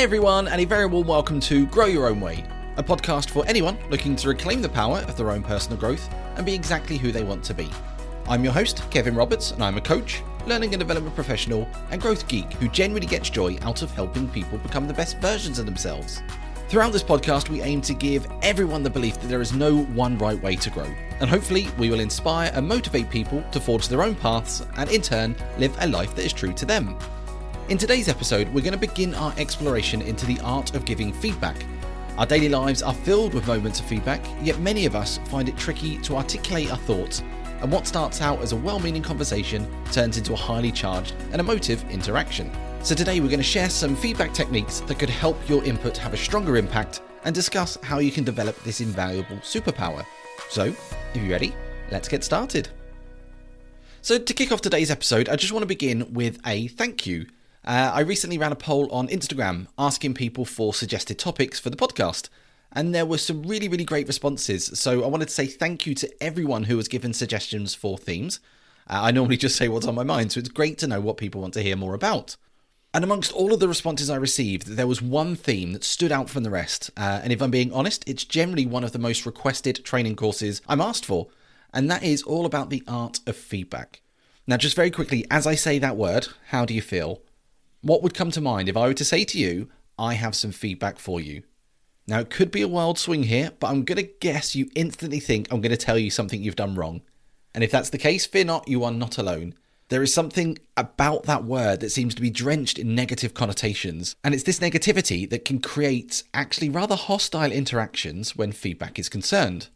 Hey everyone, and a very warm welcome to Grow Your Own Way, a podcast for anyone looking to reclaim the power of their own personal growth and be exactly who they want to be. I'm your host, Kevin Roberts, and I'm a coach, learning and development professional, and growth geek who genuinely gets joy out of helping people become the best versions of themselves. Throughout this podcast, we aim to give everyone the belief that there is no one right way to grow. And hopefully, we will inspire and motivate people to forge their own paths and, in turn, live a life that is true to them. In today's episode, we're going to begin our exploration into the art of giving feedback. Our daily lives are filled with moments of feedback, yet many of us find it tricky to articulate our thoughts, and what starts out as a well meaning conversation turns into a highly charged and emotive interaction. So, today we're going to share some feedback techniques that could help your input have a stronger impact and discuss how you can develop this invaluable superpower. So, if you're ready, let's get started. So, to kick off today's episode, I just want to begin with a thank you. Uh, I recently ran a poll on Instagram asking people for suggested topics for the podcast, and there were some really, really great responses. So, I wanted to say thank you to everyone who has given suggestions for themes. Uh, I normally just say what's on my mind, so it's great to know what people want to hear more about. And amongst all of the responses I received, there was one theme that stood out from the rest. Uh, and if I'm being honest, it's generally one of the most requested training courses I'm asked for. And that is all about the art of feedback. Now, just very quickly, as I say that word, how do you feel? What would come to mind if I were to say to you, I have some feedback for you? Now, it could be a wild swing here, but I'm going to guess you instantly think I'm going to tell you something you've done wrong. And if that's the case, fear not, you are not alone. There is something about that word that seems to be drenched in negative connotations, and it's this negativity that can create actually rather hostile interactions when feedback is concerned.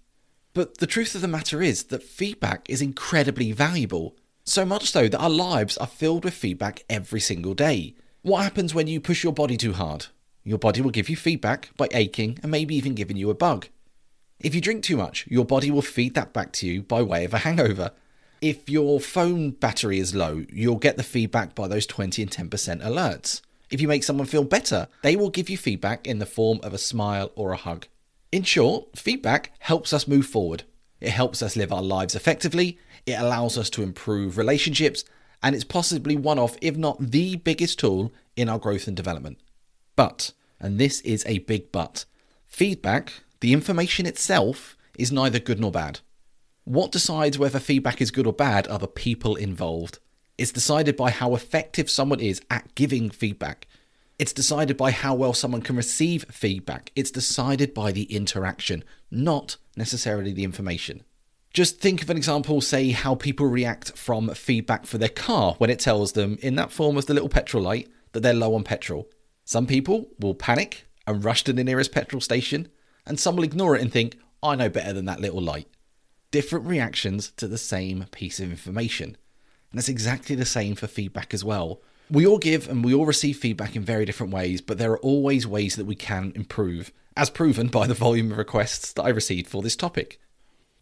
But the truth of the matter is that feedback is incredibly valuable, so much so that our lives are filled with feedback every single day. What happens when you push your body too hard? Your body will give you feedback by aching and maybe even giving you a bug. If you drink too much, your body will feed that back to you by way of a hangover if your phone battery is low, you'll get the feedback by those 20 and 10% alerts. If you make someone feel better, they will give you feedback in the form of a smile or a hug. In short, feedback helps us move forward. It helps us live our lives effectively, it allows us to improve relationships, and it's possibly one of, if not the biggest tool in our growth and development. But, and this is a big but, feedback, the information itself, is neither good nor bad. What decides whether feedback is good or bad are the people involved. It's decided by how effective someone is at giving feedback. It's decided by how well someone can receive feedback. It's decided by the interaction, not necessarily the information. Just think of an example, say how people react from feedback for their car when it tells them, in that form of the little petrol light, that they're low on petrol. Some people will panic and rush to the nearest petrol station, and some will ignore it and think, I know better than that little light different reactions to the same piece of information. And that's exactly the same for feedback as well. We all give and we all receive feedback in very different ways, but there are always ways that we can improve, as proven by the volume of requests that I received for this topic.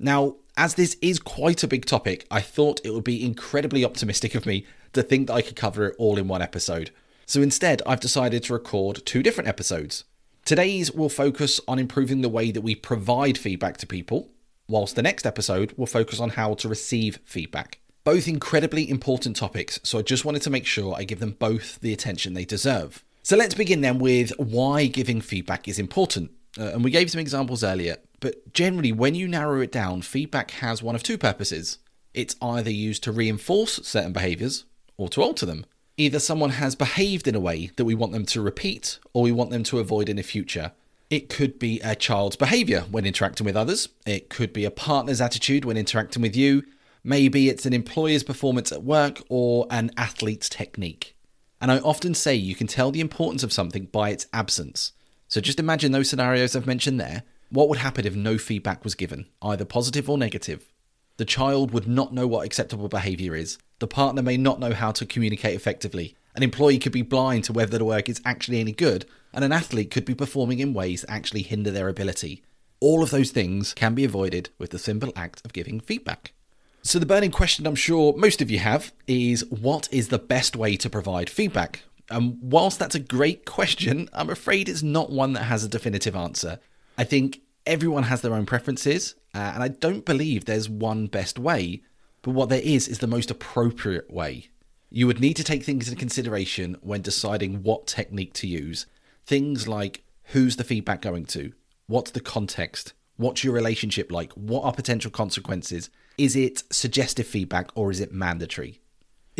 Now, as this is quite a big topic, I thought it would be incredibly optimistic of me to think that I could cover it all in one episode. So instead, I've decided to record two different episodes. Today's will focus on improving the way that we provide feedback to people, whilst the next episode will focus on how to receive feedback. Both incredibly important topics, so I just wanted to make sure I give them both the attention they deserve. So let's begin then with why giving feedback is important. Uh, and we gave some examples earlier, but generally, when you narrow it down, feedback has one of two purposes. It's either used to reinforce certain behaviors or to alter them. Either someone has behaved in a way that we want them to repeat or we want them to avoid in the future, it could be a child's behavior when interacting with others. It could be a partner's attitude when interacting with you. Maybe it's an employer's performance at work or an athlete's technique. And I often say you can tell the importance of something by its absence. So just imagine those scenarios I've mentioned there. What would happen if no feedback was given, either positive or negative? The child would not know what acceptable behaviour is. The partner may not know how to communicate effectively. An employee could be blind to whether the work is actually any good, and an athlete could be performing in ways that actually hinder their ability. All of those things can be avoided with the simple act of giving feedback. So, the burning question I'm sure most of you have is what is the best way to provide feedback? And whilst that's a great question, I'm afraid it's not one that has a definitive answer. I think everyone has their own preferences, uh, and I don't believe there's one best way, but what there is is the most appropriate way. You would need to take things into consideration when deciding what technique to use. Things like who's the feedback going to? What's the context? What's your relationship like? What are potential consequences? Is it suggestive feedback or is it mandatory?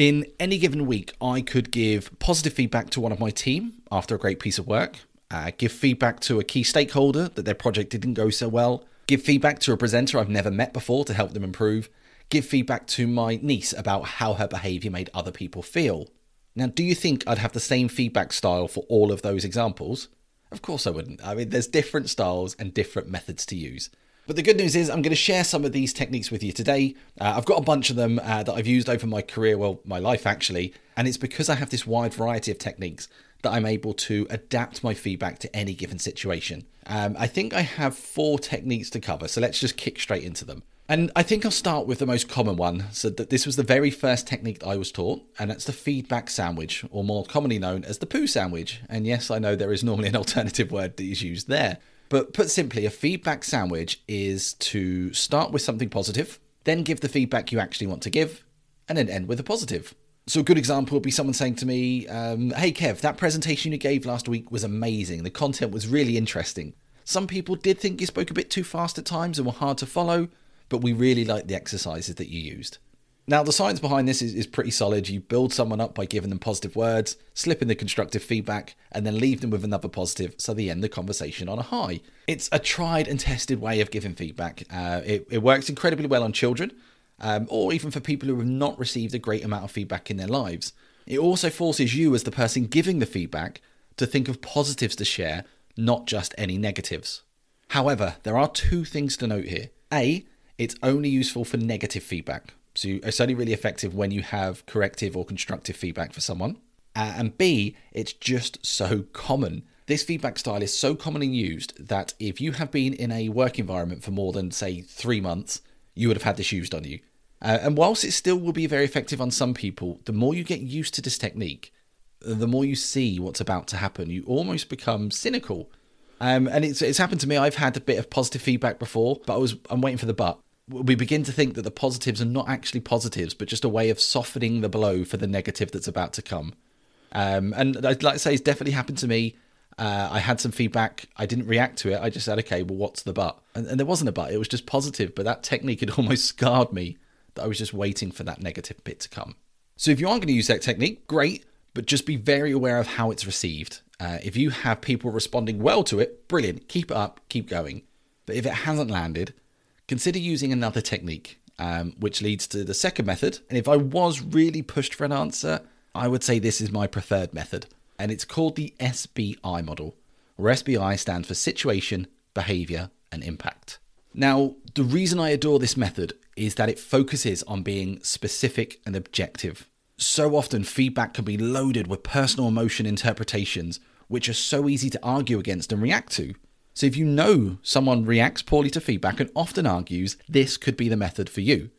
In any given week, I could give positive feedback to one of my team after a great piece of work, uh, give feedback to a key stakeholder that their project didn't go so well, give feedback to a presenter I've never met before to help them improve, give feedback to my niece about how her behavior made other people feel. Now, do you think I'd have the same feedback style for all of those examples? Of course I wouldn't. I mean, there's different styles and different methods to use. But the good news is, I'm going to share some of these techniques with you today. Uh, I've got a bunch of them uh, that I've used over my career, well, my life actually, and it's because I have this wide variety of techniques that I'm able to adapt my feedback to any given situation. Um, I think I have four techniques to cover, so let's just kick straight into them. And I think I'll start with the most common one. So that this was the very first technique I was taught, and that's the feedback sandwich, or more commonly known as the poo sandwich. And yes, I know there is normally an alternative word that is used there. But put simply, a feedback sandwich is to start with something positive, then give the feedback you actually want to give, and then end with a positive. So a good example would be someone saying to me, um, "Hey Kev, that presentation you gave last week was amazing. The content was really interesting. Some people did think you spoke a bit too fast at times and were hard to follow, but we really liked the exercises that you used." Now, the science behind this is, is pretty solid. You build someone up by giving them positive words, slip in the constructive feedback, and then leave them with another positive so they end the conversation on a high. It's a tried and tested way of giving feedback. Uh, it, it, works incredibly well on children, um, or even for people who have not received a great amount of feedback in their lives. It also forces you, as the person giving the feedback, to think of positives to share, not just any negatives. However, there are two things to note here. A, it's only useful for negative feedback so it's only really effective when you have corrective or constructive feedback for someone. Uh, and B, it's just so common. This feedback style is so commonly used that if you have been in a work environment for more than, say, three months, you would have had this used on you. Uh, and whilst it still will be very effective on some people, the more you get used to this technique, the more you see what's about to happen. You almost become cynical. Um, and it's, it's happened to me. I've had a bit of positive feedback before, but I was I'm waiting for the but we begin to think that the positives are not actually positives, but just a way of softening the blow for the negative that's about to come. Um, and I'd like to say it's definitely happened to me. Uh, I had some feedback. I didn't react to it. I just said, okay, well, what's the but? And, and there wasn't a but. It was just positive. But that technique had almost scarred me that I was just waiting for that negative bit to come. So if you aren't going to use that technique, great, but just be very aware of how it's received. Uh, if you have people responding well to it, brilliant. Keep it up, keep going. But if it hasn't landed, consider using another technique, um, which leads to the second method. And if I was really pushed for an answer, I would say this is my preferred method. And it's called the SBI model, where SBI stands for situation, behavior, and impact. Now, the reason I adore this method is that it focuses on being specific and objective. So often, feedback can be loaded with personal emotion interpretations, which are so easy to argue against and react to. So if you know someone reacts poorly to feedback and often argues, this could be the method for you.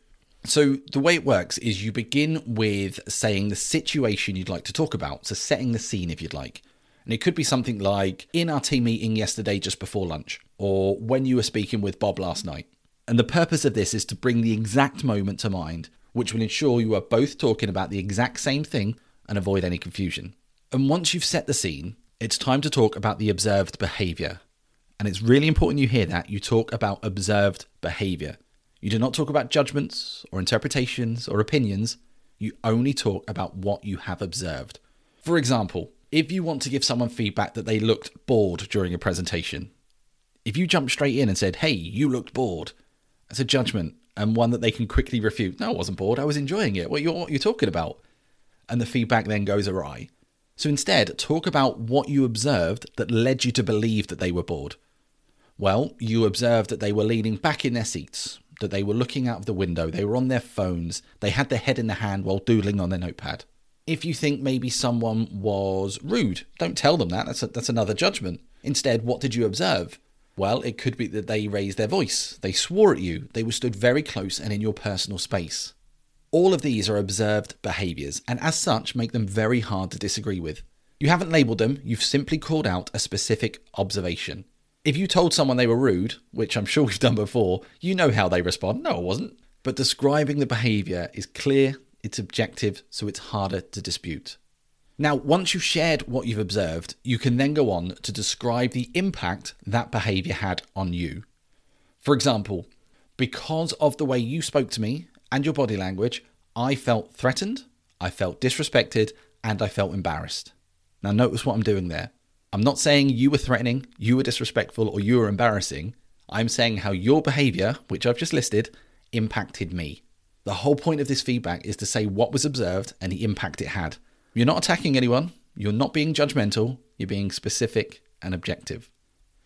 So the way it works is you begin with saying the situation you'd like to talk about, so setting the scene if you'd like. And it could be something like in our team meeting yesterday just before lunch, or when you were speaking with Bob last night. And the purpose of this is to bring the exact moment to mind, which will ensure you are both talking about the exact same thing and avoid any confusion. And once you've set the scene, it's time to talk about the observed behavior and it's really important you hear that. You talk about observed behavior. You do not talk about judgments or interpretations or opinions. You only talk about what you have observed. For example, if you want to give someone feedback that they looked bored during a presentation, if you jump straight in and said, hey, you looked bored, that's a judgment and one that they can quickly refute. No, I wasn't bored. I was enjoying it. What you're, you're talking about? And the feedback then goes awry. So instead, talk about what you observed that led you to believe that they were bored. Well, you observed that they were leaning back in their seats, that they were looking out of the window, they were on their phones, they had their head in the hand while doodling on their notepad. If you think maybe someone was rude, don't tell them that. That's, a, that's another judgment. Instead, what did you observe? Well, it could be that they raised their voice, they swore at you, they were stood very close and in your personal space. All of these are observed behaviours, and as such, make them very hard to disagree with. You haven't labelled them, you've simply called out a specific observation. If you told someone they were rude, which I'm sure we've done before, you know how they respond. No, it wasn't. But describing the behaviour is clear, it's objective, so it's harder to dispute. Now, once you've shared what you've observed, you can then go on to describe the impact that behavior had on you. For example, because of the way you spoke to me and your body language, I felt threatened, I felt disrespected, and I felt embarrassed. Now, notice what I'm doing there. I'm not saying you were threatening, you were disrespectful, or you were embarrassing. I'm saying how your behavior, which I've just listed, impacted me. The whole point of this feedback is to say what was observed and the impact it had. You're not attacking anyone, you're not being judgmental, you're being specific and objective.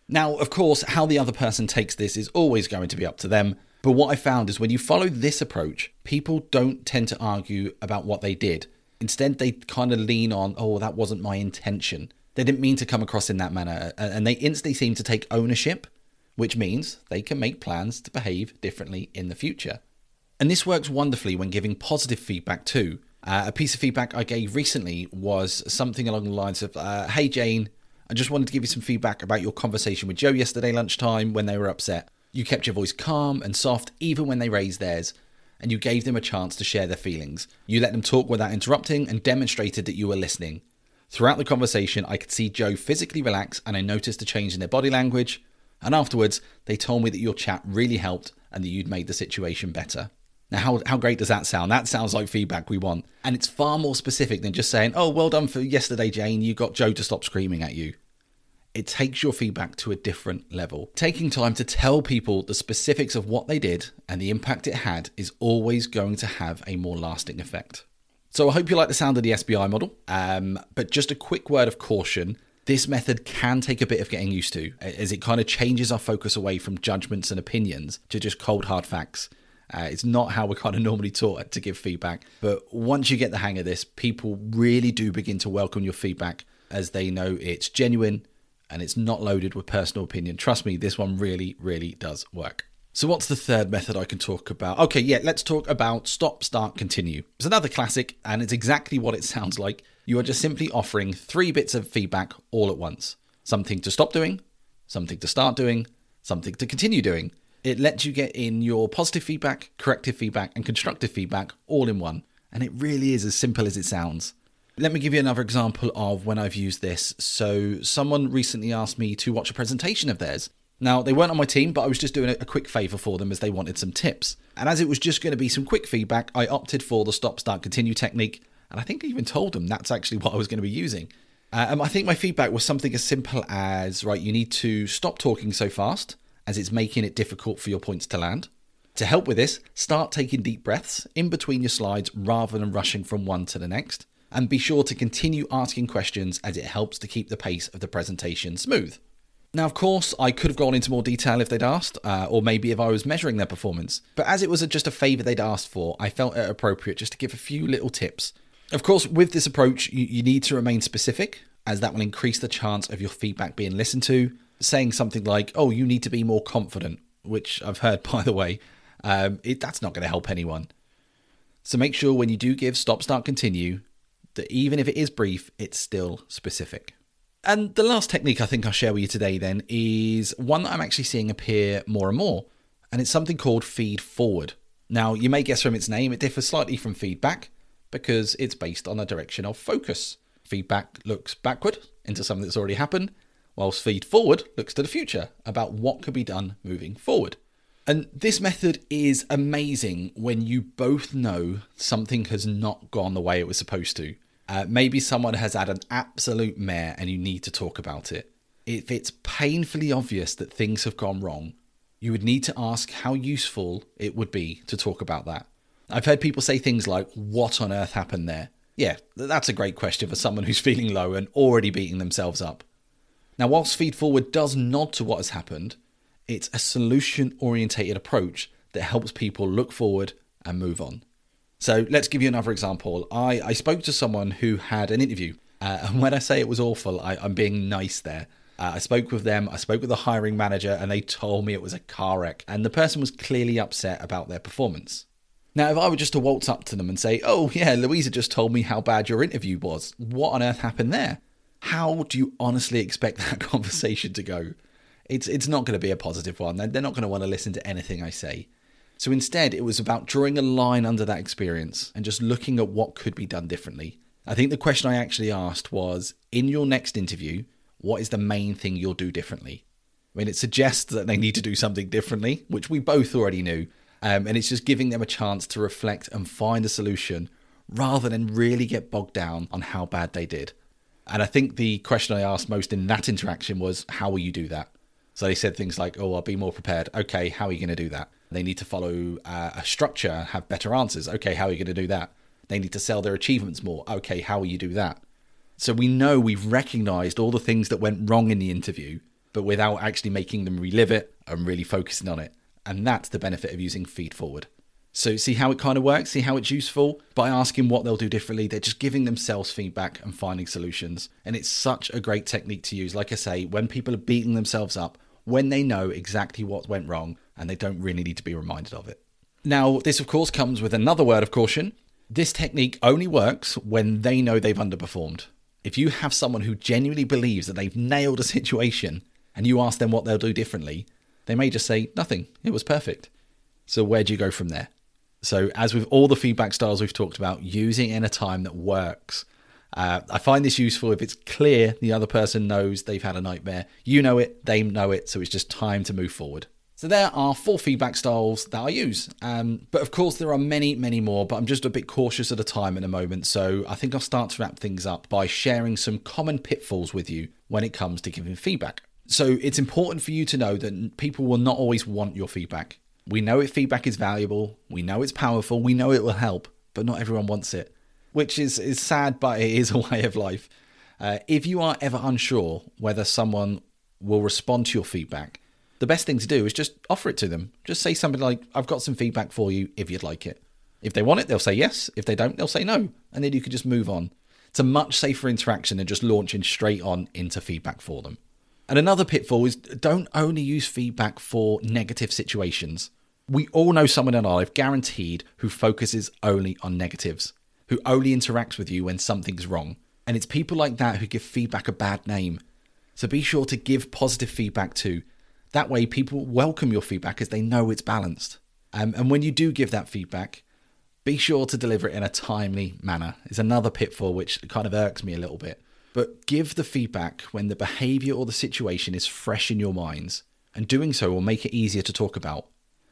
Now, of course, how the other person takes this is always going to be up to them. But what I found is when you follow this approach, people don't tend to argue about what they did. Instead, they kind of lean on, oh, that wasn't my intention. They didn't mean to come across in that manner. And they instantly seem to take ownership, which means they can make plans to behave differently in the future. And this works wonderfully when giving positive feedback too. Uh, a piece of feedback I gave recently was something along the lines of, uh, Hey Jane, I just wanted to give you some feedback about your conversation with Joe yesterday lunchtime when they were upset. You kept your voice calm and soft even when they raised theirs, and you gave them a chance to share their feelings. You let them talk without interrupting and demonstrated that you were listening. Throughout the conversation, I could see Joe physically relax and I noticed a change in their body language. And afterwards, they told me that your chat really helped and that you'd made the situation better. Now, how, how great does that sound? That sounds like feedback we want. And it's far more specific than just saying, oh, well done for yesterday, Jane. You got Joe to stop screaming at you. It takes your feedback to a different level. Taking time to tell people the specifics of what they did and the impact it had is always going to have a more lasting effect. So I hope you like the sound of the SBI model. Um, but just a quick word of caution this method can take a bit of getting used to as it kind of changes our focus away from judgments and opinions to just cold hard facts. Uh, it's not how we're kind of normally taught to give feedback. But once you get the hang of this, people really do begin to welcome your feedback as they know it's genuine and it's not loaded with personal opinion. Trust me, this one really, really does work. So, what's the third method I can talk about? Okay, yeah, let's talk about stop, start, continue. It's another classic, and it's exactly what it sounds like. You are just simply offering three bits of feedback all at once something to stop doing, something to start doing, something to continue doing. It lets you get in your positive feedback, corrective feedback, and constructive feedback all in one. And it really is as simple as it sounds. Let me give you another example of when I've used this. So, someone recently asked me to watch a presentation of theirs. Now, they weren't on my team, but I was just doing a quick favour for them as they wanted some tips. And as it was just going to be some quick feedback, I opted for the stop, start, continue technique. And I think I even told them that's actually what I was going to be using. Uh, and I think my feedback was something as simple as right, you need to stop talking so fast as it's making it difficult for your points to land. To help with this, start taking deep breaths in between your slides rather than rushing from one to the next. And be sure to continue asking questions as it helps to keep the pace of the presentation smooth. Now, of course, I could have gone into more detail if they'd asked, uh, or maybe if I was measuring their performance. But as it was just a favour they'd asked for, I felt it appropriate just to give a few little tips. Of course, with this approach, you, you need to remain specific, as that will increase the chance of your feedback being listened to, saying something like, "Oh, you need to be more confident," which I've heard, by the way, um, it, that's not going to help anyone. So make sure when you do give stop, start, continue, that even if it is brief, it's still specific. And the last technique I think I'll share with you today then is one that I'm actually seeing appear more and more, and it's something called feed forward. Now, you may guess from its name, it differs slightly from feedback because it's based on a direction of focus. Feedback looks backward into something that's already happened, whilst feed forward looks to the future about what could be done moving forward. And this method is amazing when you both know something has not gone the way it was supposed to. Uh, maybe someone has had an absolute mare and you need to talk about it. If it's painfully obvious that things have gone wrong, you would need to ask how useful it would be to talk about that. I've heard people say things like, What on earth happened there? Yeah, that's a great question for someone who's feeling low and already beating themselves up. Now, whilst Feed Forward does nod to what has happened, it's a solution orientated approach that helps people look forward and move on. So let's give you another example. I, I spoke to someone who had an interview, uh, and when I say it was awful, I, am being nice there. Uh, I spoke with them, I spoke with the hiring manager, and they told me it was a car wreck, and the person was clearly upset about their performance. Now, if I were just to waltz up to them and say, Oh, yeah, Louisa just told me how bad your interview was, what on earth happened there? how do you honestly expect that conversation to go? It's it's not going to be a positive one. They're not going to want to listen to anything I say. So instead, it was about drawing a line under that experience and just looking at what could be done differently. I think the question I actually asked was in your next interview, what is the main thing you'll do differently? I mean, it suggests that they need to do something differently, which we both already knew. Um, and it's just giving them a chance to reflect and find a solution rather than really get bogged down on how bad they did. And I think the question I asked most in that interaction was, How will you do that? So they said things like, Oh, I'll be more prepared. Okay, how are you going to do that? They need to follow uh, a structure, have better answers. Okay, how are you going to do that? They need to sell their achievements more. Okay, how will you do that? So we know we've recognized all the things that went wrong in the interview, but without actually making them relive it and really focusing on it. And that's the benefit of using feed forward. So, see how it kind of works, see how it's useful? By asking what they'll do differently, they're just giving themselves feedback and finding solutions. And it's such a great technique to use. Like I say, when people are beating themselves up, when they know exactly what went wrong and they don't really need to be reminded of it. Now, this of course comes with another word of caution this technique only works when they know they've underperformed. If you have someone who genuinely believes that they've nailed a situation and you ask them what they'll do differently, they may just say, nothing, it was perfect. So, where do you go from there? So, as with all the feedback styles we've talked about, using in a time that works. Uh, I find this useful if it's clear the other person knows they've had a nightmare. You know it, they know it, so it's just time to move forward. So there are four feedback styles that I use. Um, but of course, there are many, many more, but I'm just a bit cautious at a time in a moment. So I think I'll start to wrap things up by sharing some common pitfalls with you when it comes to giving feedback. So it's important for you to know that people will not always want your feedback. We know if feedback is valuable, we know it's powerful, we know it will help, but not everyone wants it, which is, is sad, but it is a way of life. Uh, if you are ever unsure whether someone will respond to your feedback, the best thing to do is just offer it to them. Just say something like, I've got some feedback for you if you'd like it. If they want it, they'll say yes. If they don't, they'll say no. And then you can just move on. It's a much safer interaction than just launching straight on into feedback for them. And another pitfall is don't only use feedback for negative situations. We all know someone in our life, guaranteed, who focuses only on negatives, who only interacts with you when something's wrong. And it's people like that who give feedback a bad name. So be sure to give positive feedback too. That way, people welcome your feedback as they know it's balanced. Um, and when you do give that feedback, be sure to deliver it in a timely manner. Is another pitfall which kind of irks me a little bit. But give the feedback when the behavior or the situation is fresh in your minds, and doing so will make it easier to talk about.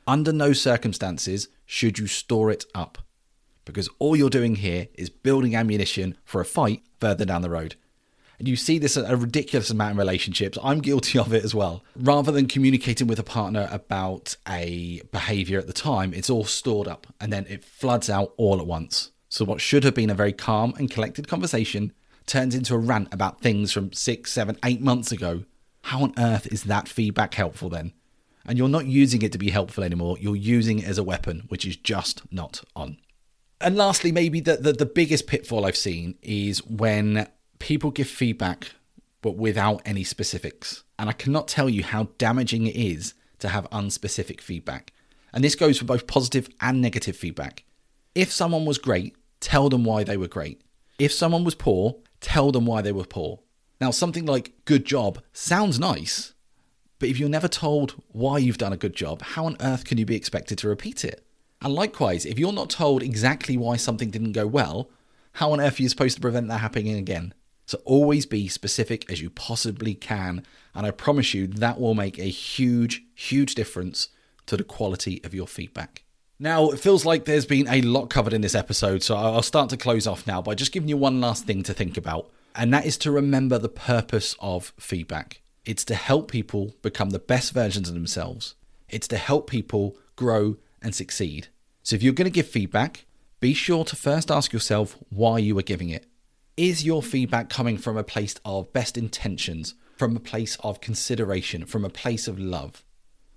Under no circumstances should you store it up, because all you're doing here is building ammunition for a fight further down the road. And you see this a ridiculous amount in relationships. I'm guilty of it as well. Rather than communicating with a partner about a behavior at the time, it's all stored up and then it floods out all at once. So, what should have been a very calm and collected conversation turns into a rant about things from six, seven, eight months ago. How on earth is that feedback helpful then? And you're not using it to be helpful anymore, you're using it as a weapon, which is just not on. And lastly, maybe the, the, the biggest pitfall I've seen is when people give feedback but without any specifics. And I cannot tell you how damaging it is to have unspecific feedback. And this goes for both positive and negative feedback. If someone was great, tell them why they were great. If someone was poor, tell them why they were poor. Now, something like good job sounds nice, but if you're never told why you've done a good job, how on earth can you be expected to repeat it? And likewise, if you're not told exactly why something didn't go well, how on earth are you supposed to prevent that happening again? So always be specific as you possibly can. And I promise you that will make a huge, huge difference to the quality of your feedback. Now, it feels like there's been a lot covered in this episode, so I'll start to close off now by just giving you one last thing to think about, and that is to remember the purpose of feedback. It's to help people become the best versions of themselves, it's to help people grow and succeed. So, if you're going to give feedback, be sure to first ask yourself why you are giving it. Is your feedback coming from a place of best intentions, from a place of consideration, from a place of love?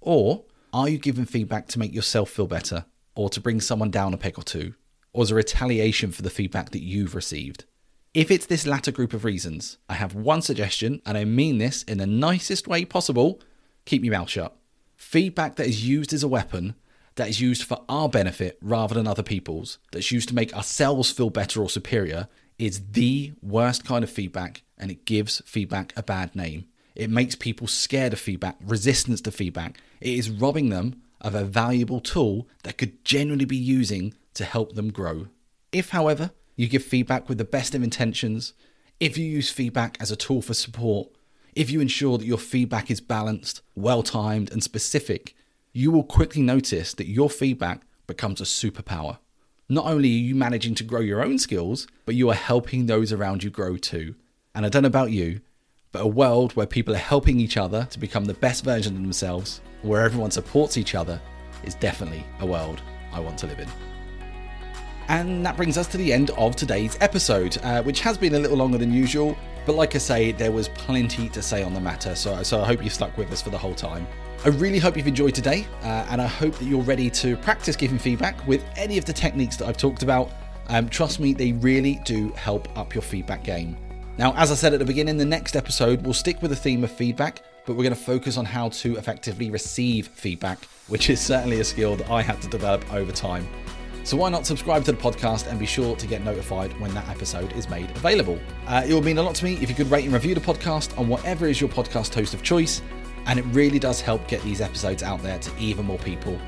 Or are you giving feedback to make yourself feel better, or to bring someone down a peg or two, or as a retaliation for the feedback that you've received? If it's this latter group of reasons, I have one suggestion, and I mean this in the nicest way possible keep your mouth shut. Feedback that is used as a weapon, that is used for our benefit rather than other people's, that's used to make ourselves feel better or superior, is the worst kind of feedback and it gives feedback a bad name. It makes people scared of feedback, resistance to feedback. It is robbing them of a valuable tool that could genuinely be using to help them grow. If, however, you give feedback with the best of intentions, if you use feedback as a tool for support, if you ensure that your feedback is balanced, well timed, and specific, you will quickly notice that your feedback becomes a superpower. Not only are you managing to grow your own skills, but you are helping those around you grow too. And I don't know about you, but a world where people are helping each other to become the best version of themselves, where everyone supports each other, is definitely a world I want to live in. And that brings us to the end of today's episode, uh, which has been a little longer than usual. But like I say, there was plenty to say on the matter, so, so I hope you stuck with us for the whole time. I really hope you've enjoyed today, uh, and I hope that you're ready to practice giving feedback with any of the techniques that I've talked about. Um, trust me, they really do help up your feedback game. Now, as I said at the beginning, the next episode will stick with the theme of feedback, but we're going to focus on how to effectively receive feedback, which is certainly a skill that I had to develop over time. So why not subscribe to the podcast and be sure to get notified when that episode is made available? Uh, it would mean a lot to me if you could rate and review the podcast on whatever is your podcast host of choice, and it really does help get these episodes out there to even more people.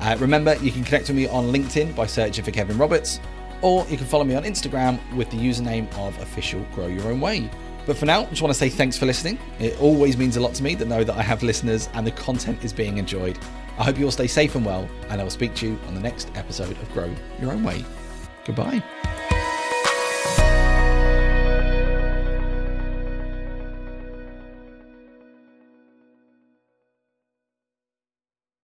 Uh, remember, you can connect with me on LinkedIn by searching for Kevin Roberts, or you can follow me on Instagram with the username of official Grow Your Own Way. But for now, I just want to say thanks for listening. It always means a lot to me to know that I have listeners and the content is being enjoyed. I hope you all stay safe and well, and I will speak to you on the next episode of Grow Your Own Way. Goodbye.